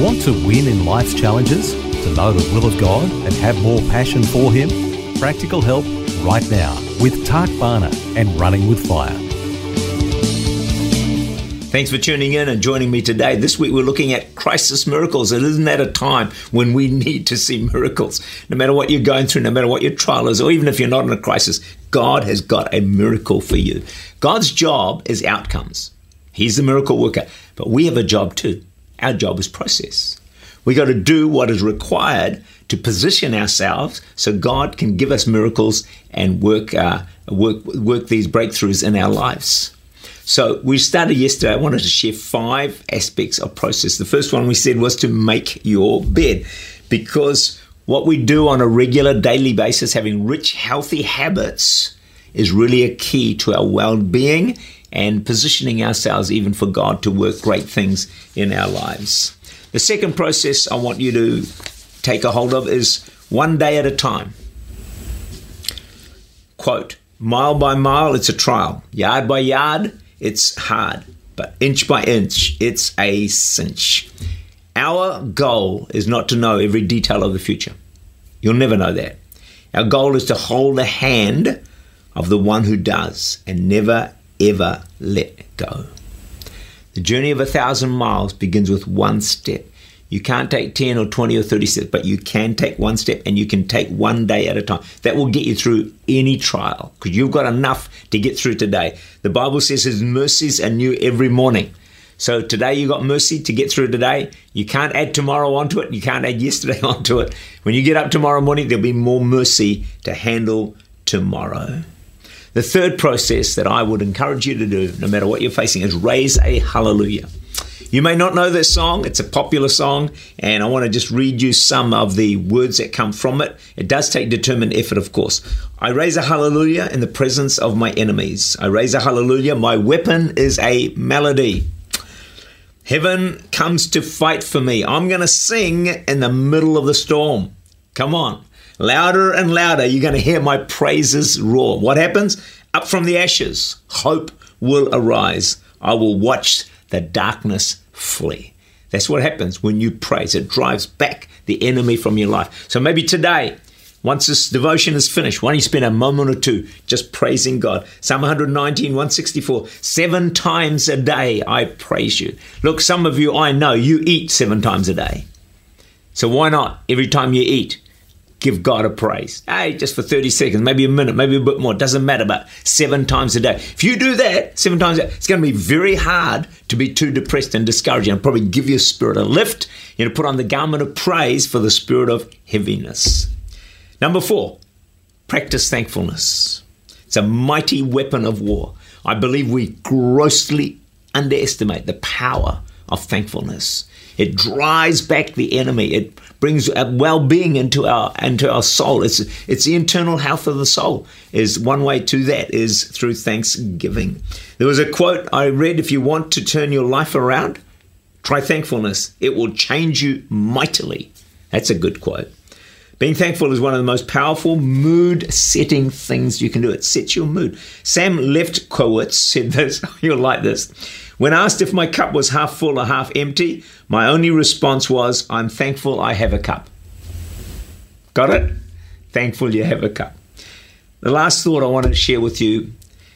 Want to win in life's challenges? To know the will of God and have more passion for Him? Practical help right now with Tak Bhana and Running with Fire. Thanks for tuning in and joining me today. This week we're looking at crisis miracles. And isn't that a time when we need to see miracles? No matter what you're going through, no matter what your trial is, or even if you're not in a crisis, God has got a miracle for you. God's job is outcomes. He's the miracle worker, but we have a job too. Our job is process. We got to do what is required to position ourselves so God can give us miracles and work uh, work work these breakthroughs in our lives. So we started yesterday. I wanted to share five aspects of process. The first one we said was to make your bed, because what we do on a regular daily basis, having rich, healthy habits, is really a key to our well-being and positioning ourselves even for God to work great things in our lives. The second process I want you to take a hold of is one day at a time. Quote, mile by mile, it's a trial. Yard by yard, it's hard. But inch by inch, it's a cinch. Our goal is not to know every detail of the future. You'll never know that. Our goal is to hold the hand of the one who does and never ever let go. The journey of a thousand miles begins with one step. You can't take 10 or 20 or 30 steps, but you can take one step and you can take one day at a time. That will get you through any trial because you've got enough to get through today. The Bible says His mercies are new every morning. So today you got mercy to get through today. You can't add tomorrow onto it. You can't add yesterday onto it. When you get up tomorrow morning, there'll be more mercy to handle tomorrow. The third process that I would encourage you to do, no matter what you're facing, is raise a hallelujah. You may not know this song, it's a popular song, and I want to just read you some of the words that come from it. It does take determined effort, of course. I raise a hallelujah in the presence of my enemies. I raise a hallelujah, my weapon is a melody. Heaven comes to fight for me. I'm going to sing in the middle of the storm. Come on. Louder and louder, you're going to hear my praises roar. What happens? Up from the ashes, hope will arise. I will watch the darkness flee. That's what happens when you praise. It drives back the enemy from your life. So maybe today, once this devotion is finished, why don't you spend a moment or two just praising God? Psalm 119, 164, seven times a day I praise you. Look, some of you I know, you eat seven times a day. So why not every time you eat? Give God a praise. Hey, just for 30 seconds, maybe a minute, maybe a bit more, doesn't matter, but seven times a day. If you do that seven times a day, it's going to be very hard to be too depressed and discouraged and probably give your spirit a lift. You know, put on the garment of praise for the spirit of heaviness. Number four, practice thankfulness. It's a mighty weapon of war. I believe we grossly underestimate the power of thankfulness. It drives back the enemy. It brings well-being into our into our soul. It's it's the internal health of the soul. Is one way to that is through thanksgiving. There was a quote I read: "If you want to turn your life around, try thankfulness. It will change you mightily." That's a good quote. Being thankful is one of the most powerful mood setting things you can do. It sets your mood. Sam Lefkowitz said this. You'll like this. When asked if my cup was half full or half empty, my only response was, I'm thankful I have a cup. Got it? Thankful you have a cup. The last thought I wanted to share with you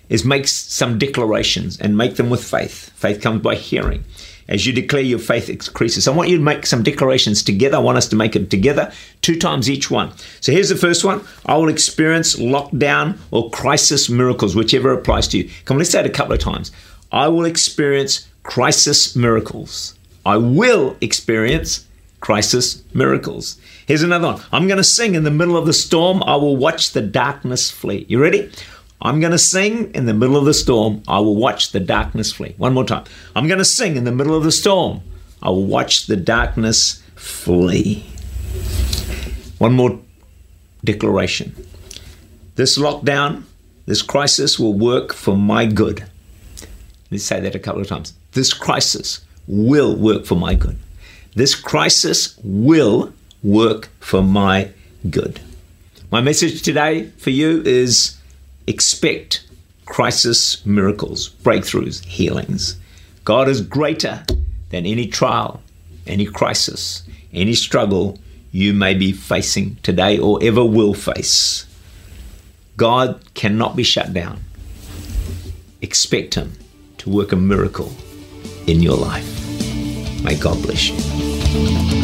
is make some declarations and make them with faith. Faith comes by hearing. As you declare, your faith increases. I want you to make some declarations together. I want us to make it together, two times each one. So here's the first one I will experience lockdown or crisis miracles, whichever applies to you. Come, let's say it a couple of times. I will experience crisis miracles. I will experience crisis miracles. Here's another one. I'm going to sing in the middle of the storm. I will watch the darkness flee. You ready? I'm going to sing in the middle of the storm. I will watch the darkness flee. One more time. I'm going to sing in the middle of the storm. I will watch the darkness flee. One more declaration. This lockdown, this crisis will work for my good. Let's say that a couple of times. This crisis will work for my good. This crisis will work for my good. My message today for you is expect crisis miracles, breakthroughs, healings. God is greater than any trial, any crisis, any struggle you may be facing today or ever will face. God cannot be shut down. Expect Him to work a miracle in your life. May God bless you.